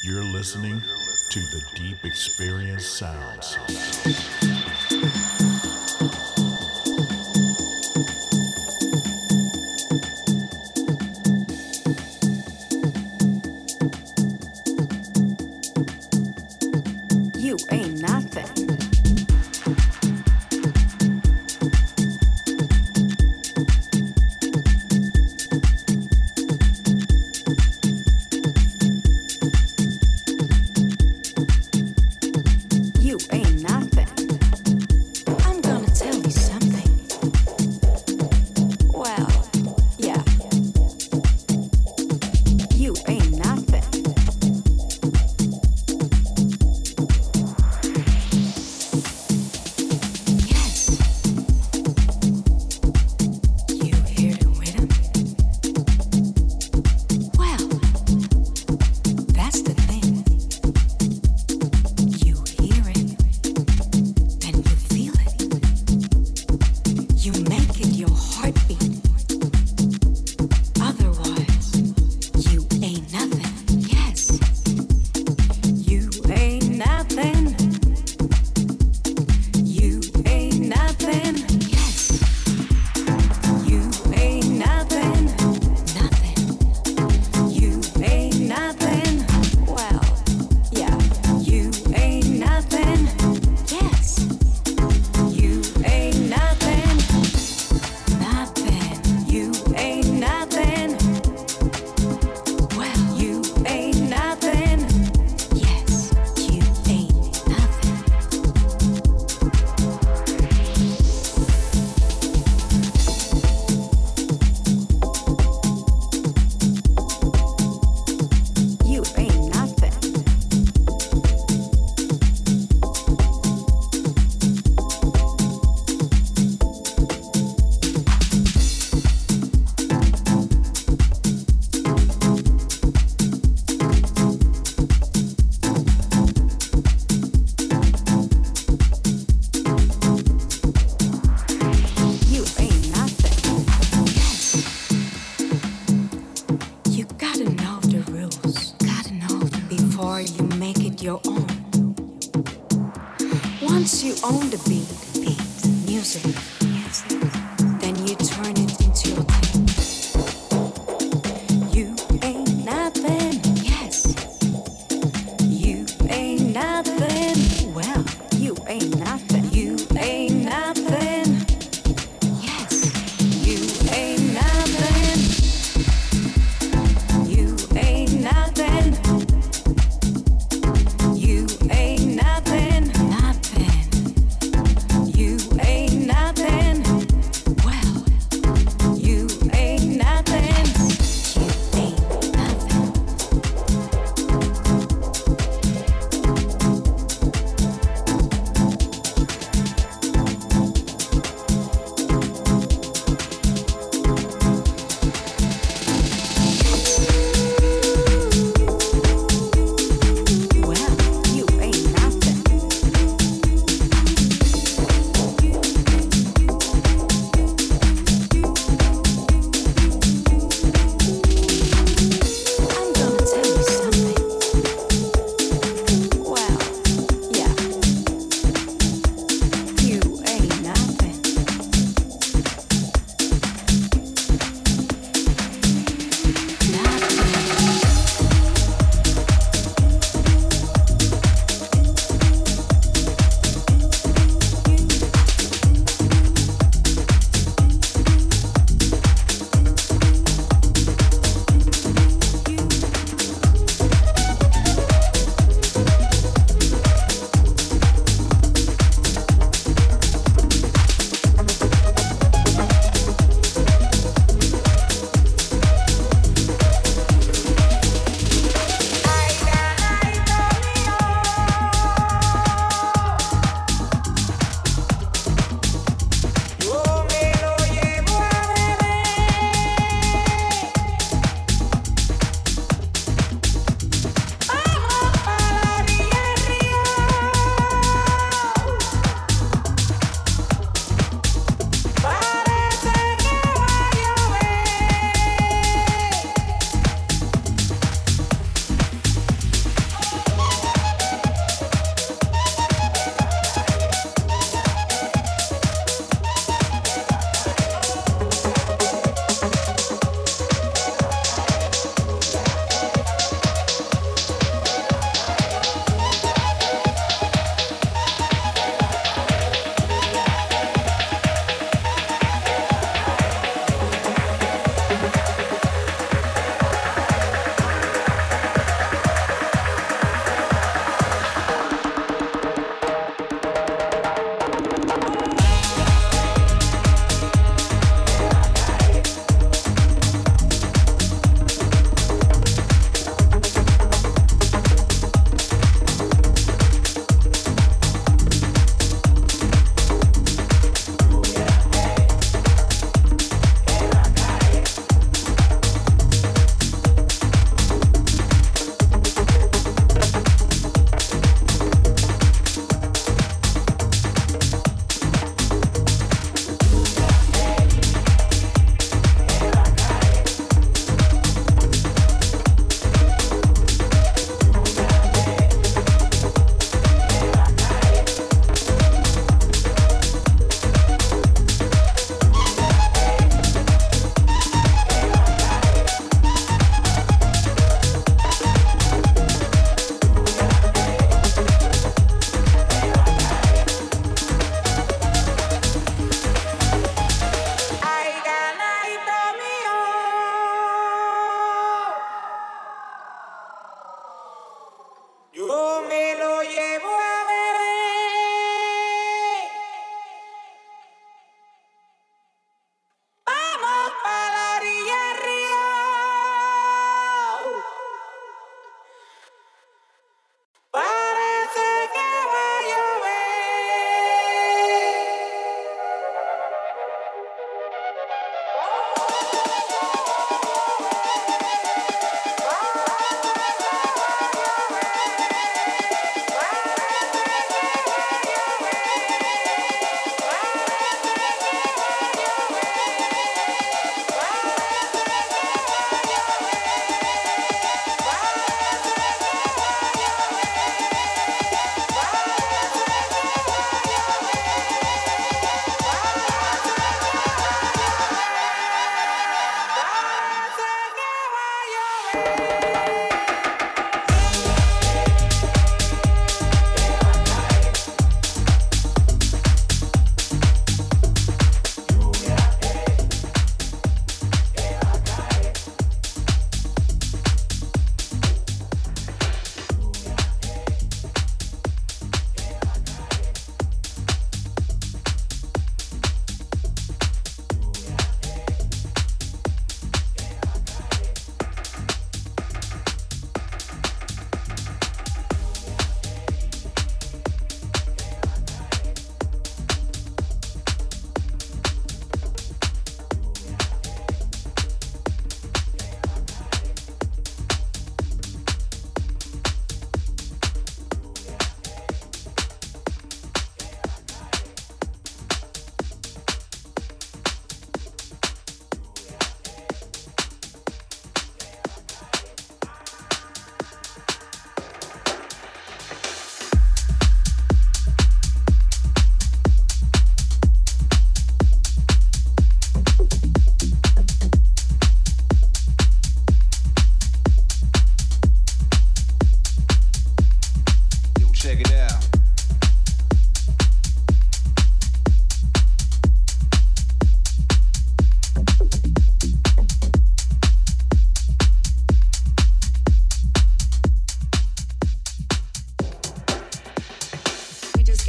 You're listening to the Deep Experience Sounds.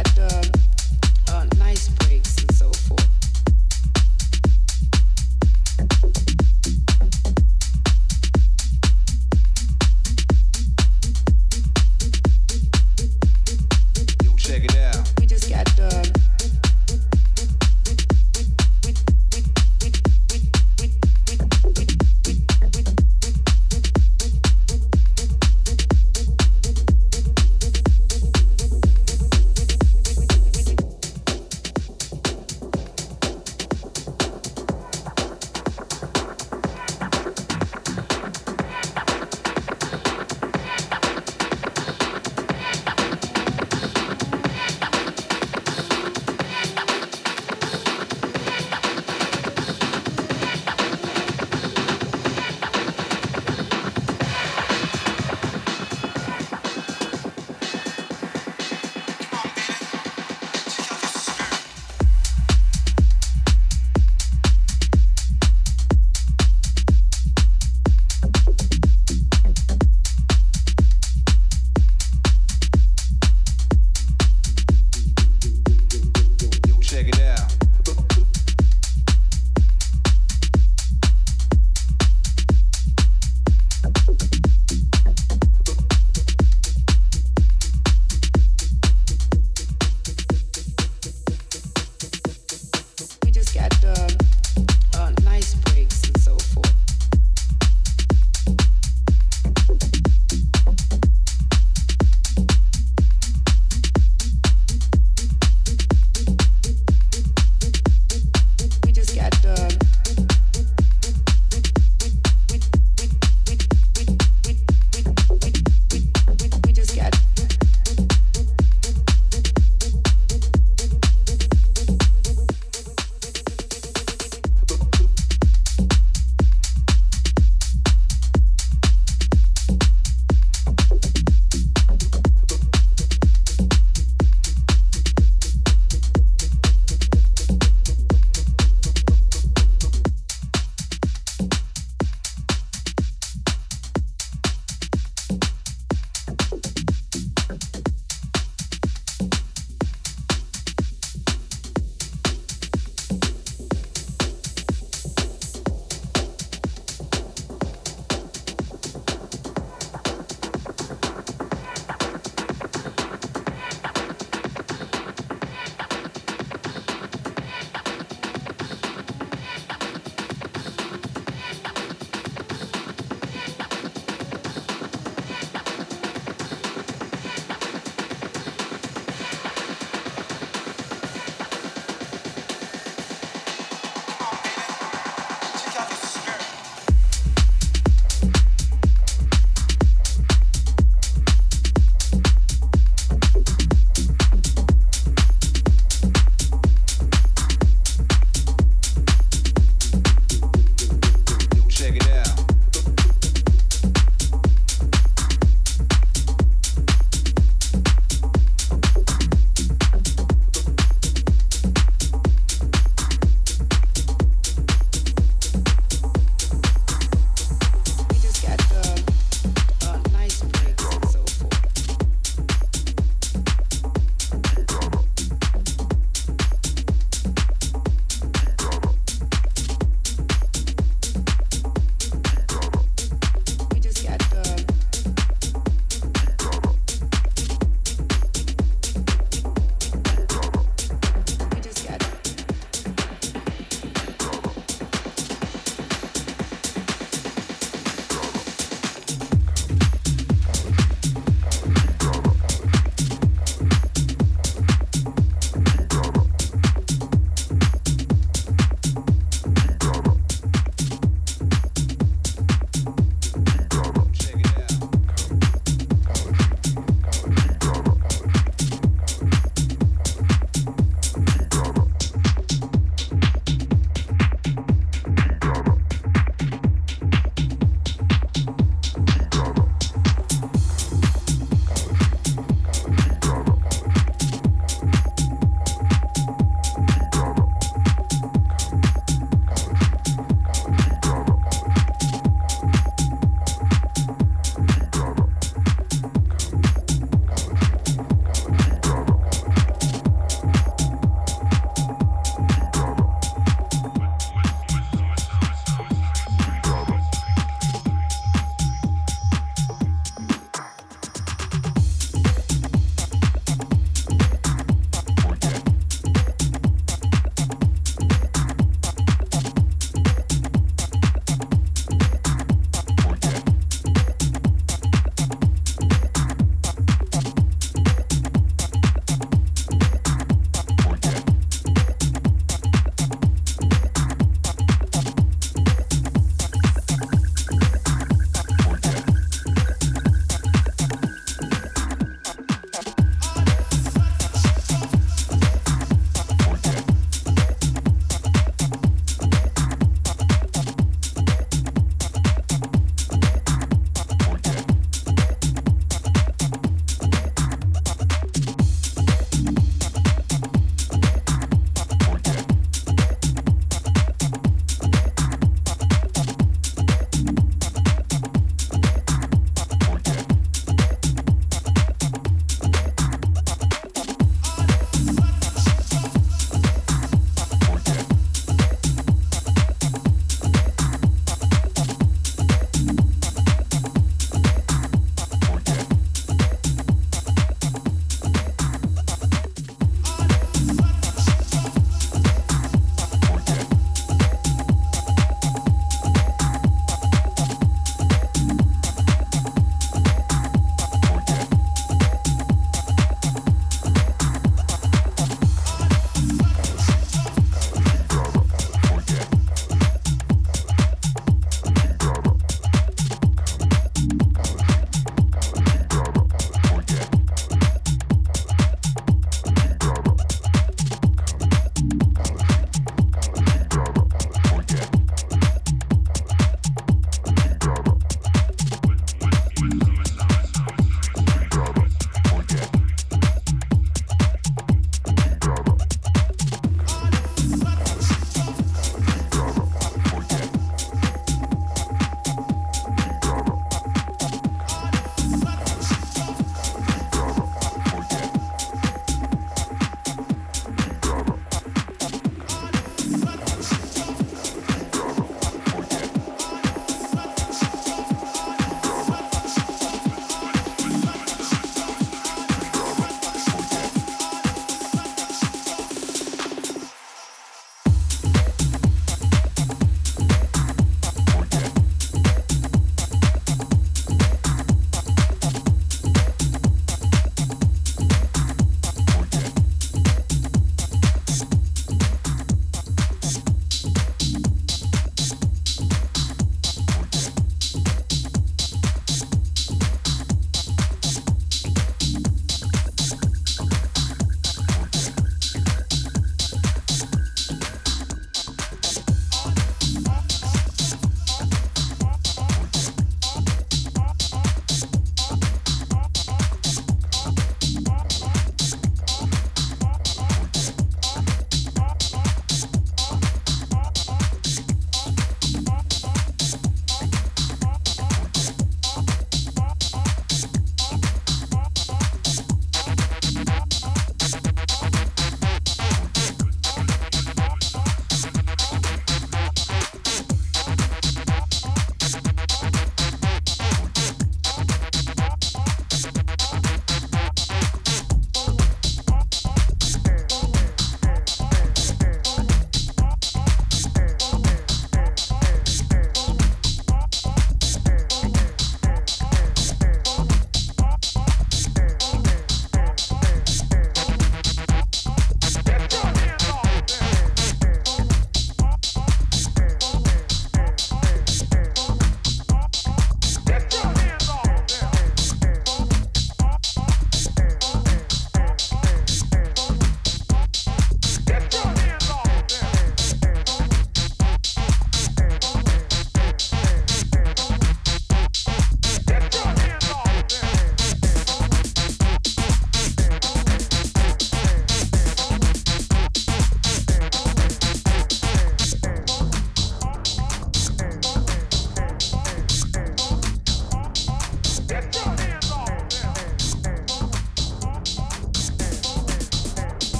at the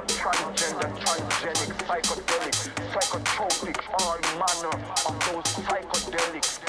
I'm transgender, transgenic, psychedelic, psychotropic, all manner of those psychedelics.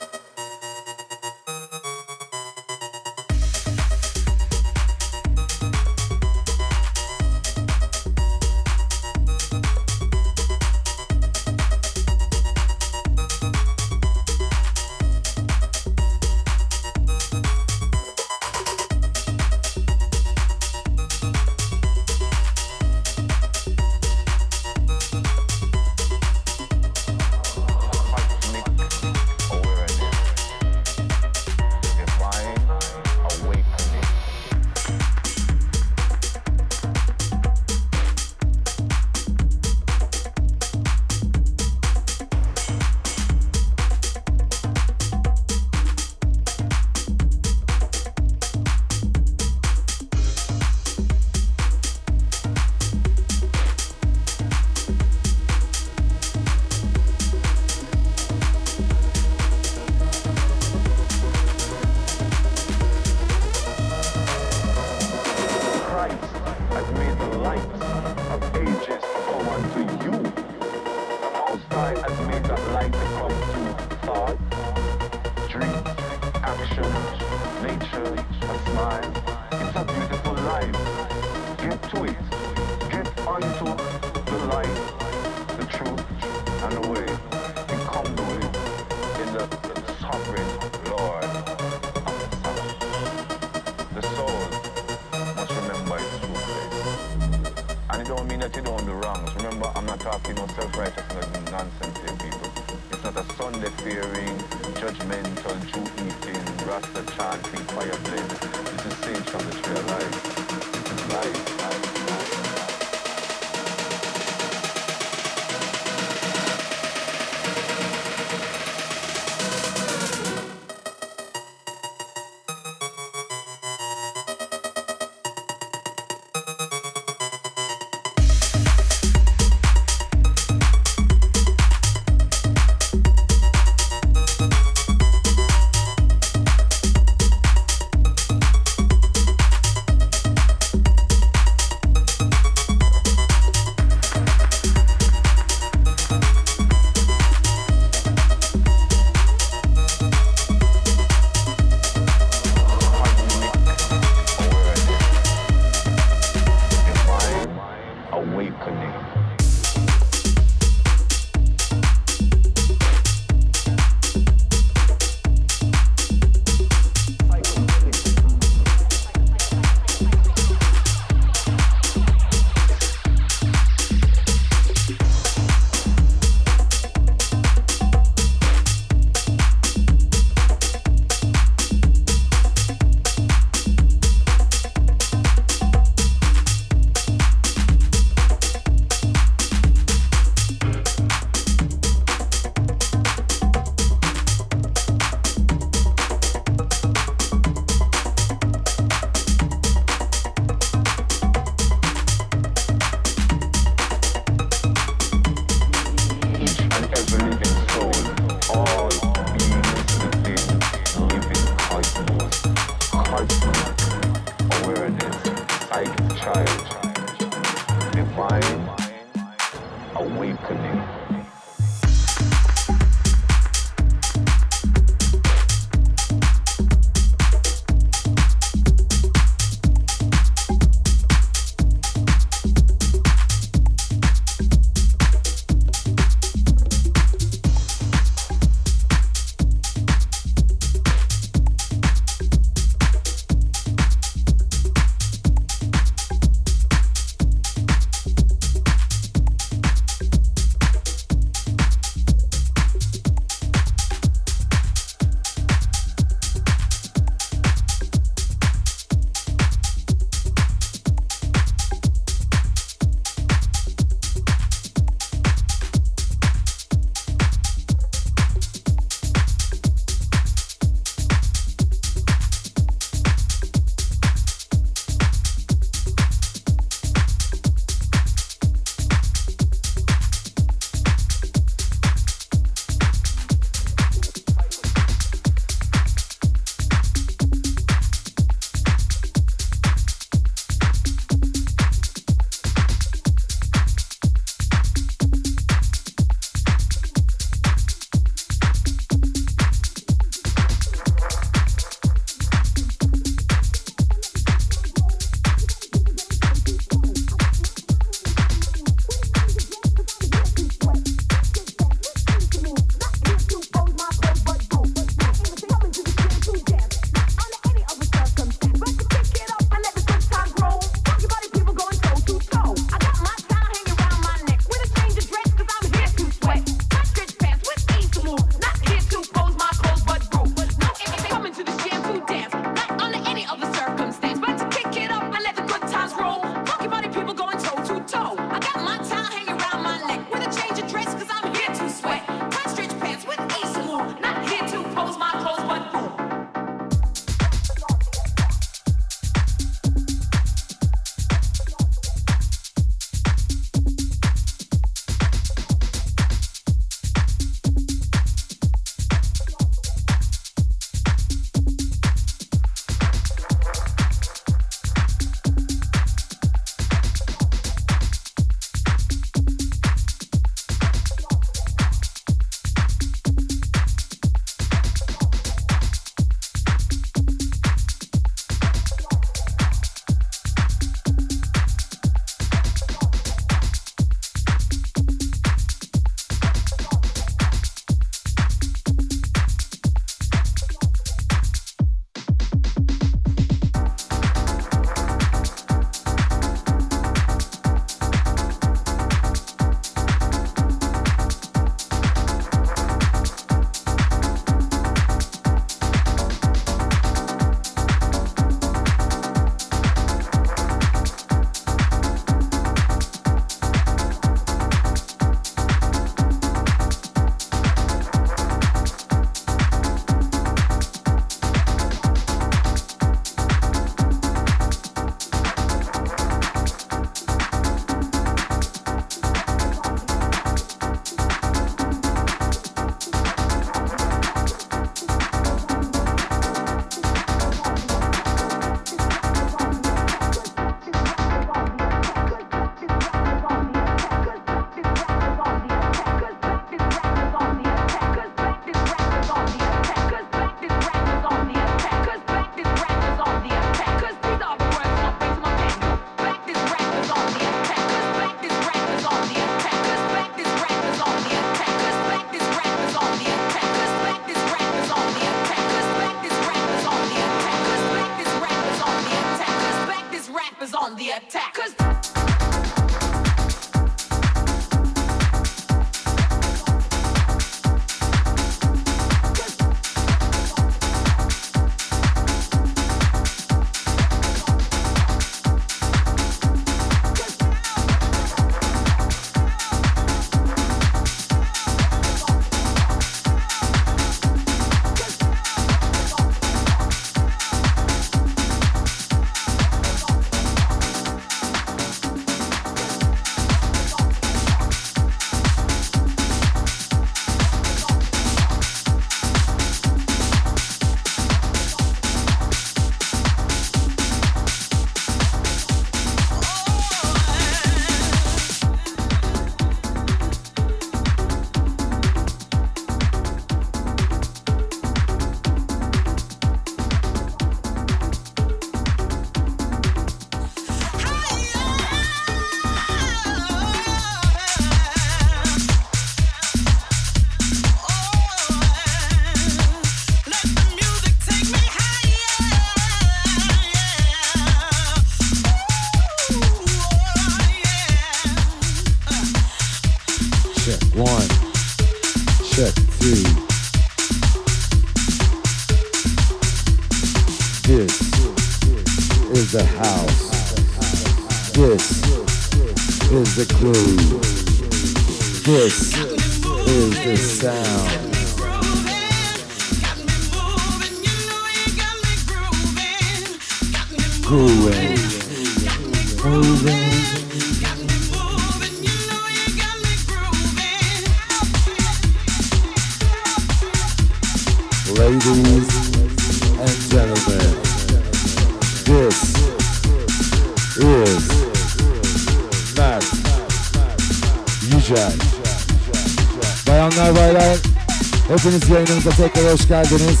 Hoş geldiniz.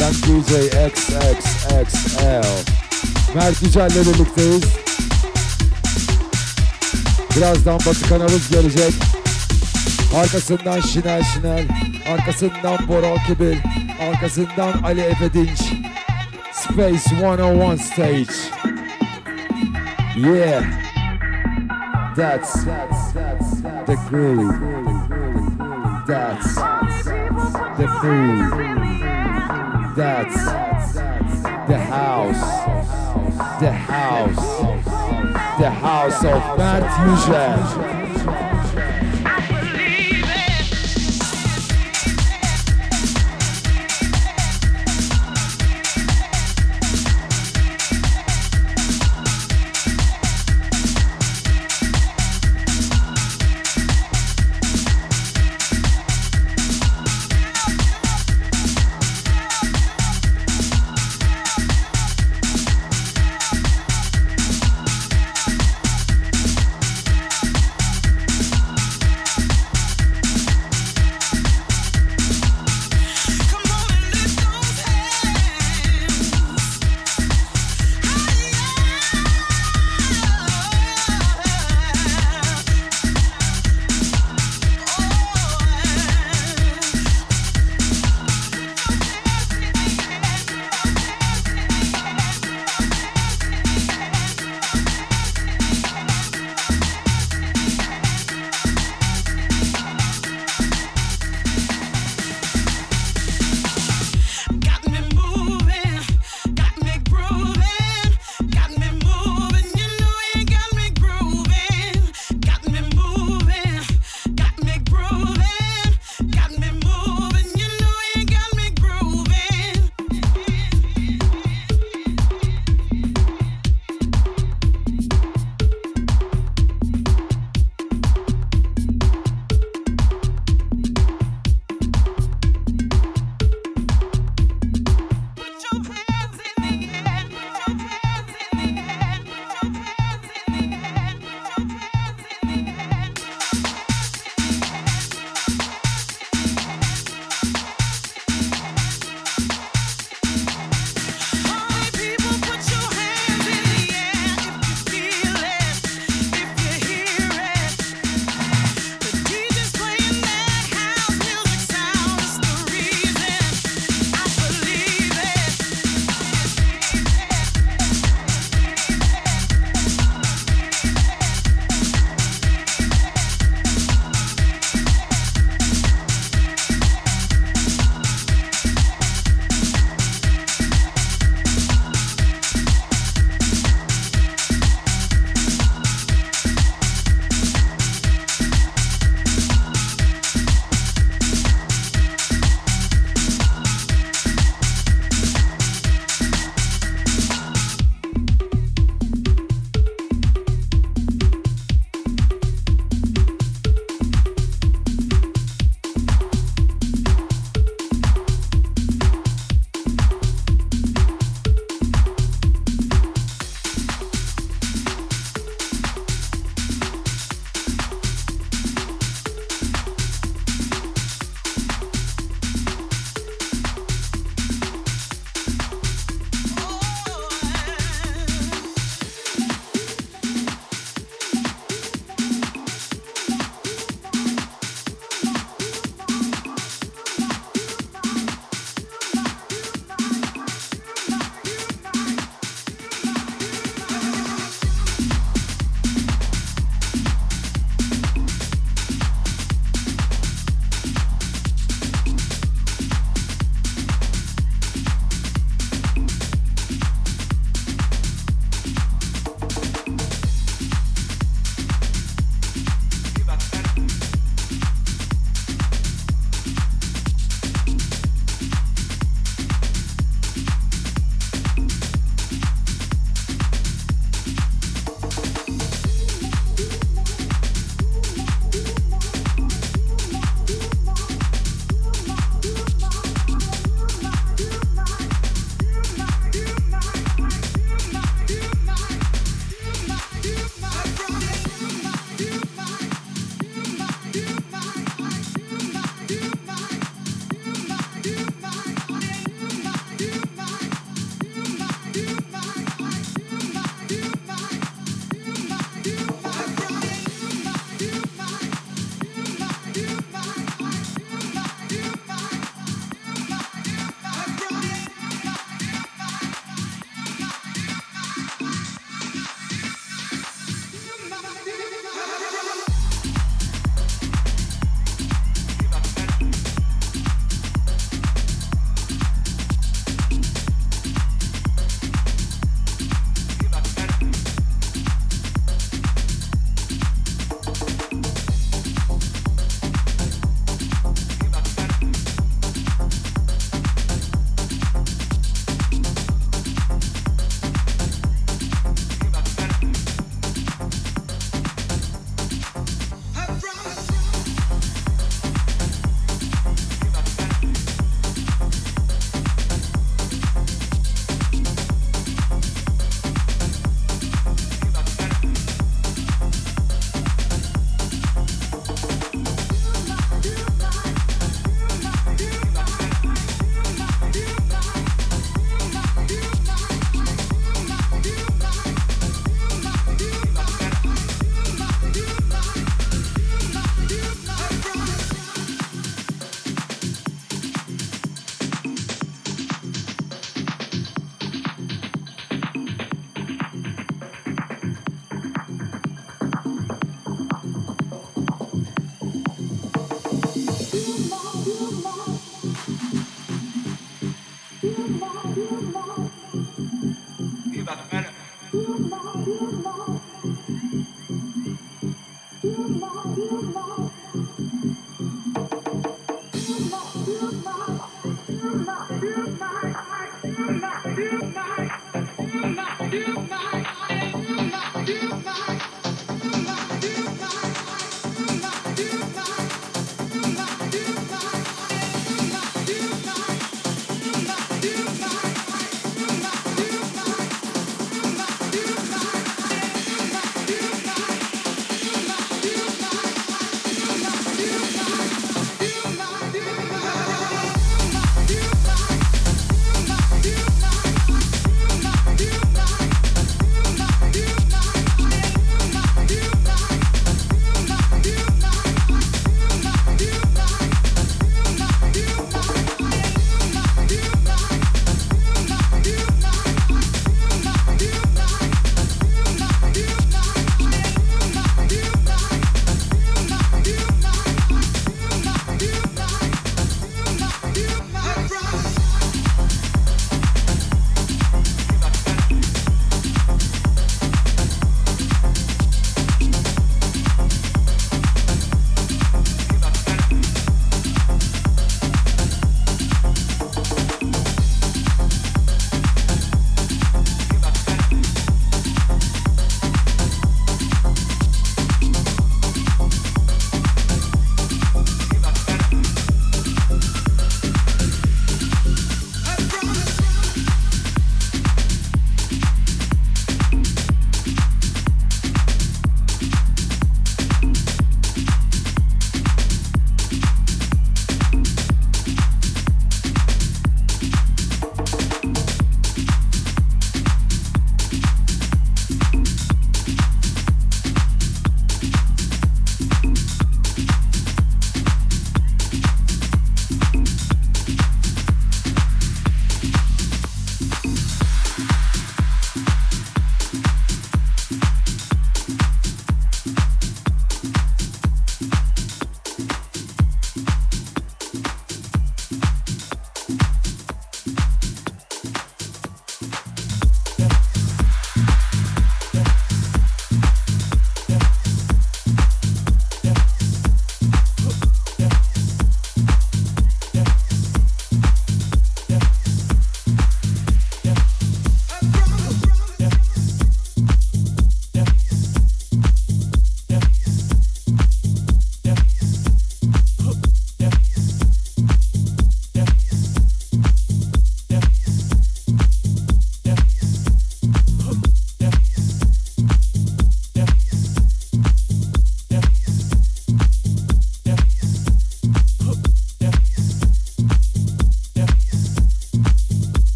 Ben DJ XXXL. Mert Yücel'le birlikteyiz. Birazdan Batı kanalımız gelecek. Arkasından Şinel Şinel, arkasından Boral Kibir, arkasından Ali Efe Dinç. Space 101 stage. Yeah. That's the groove. That's the food. That's the house. The house. The house of Mert Yücel.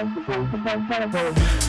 Thank you.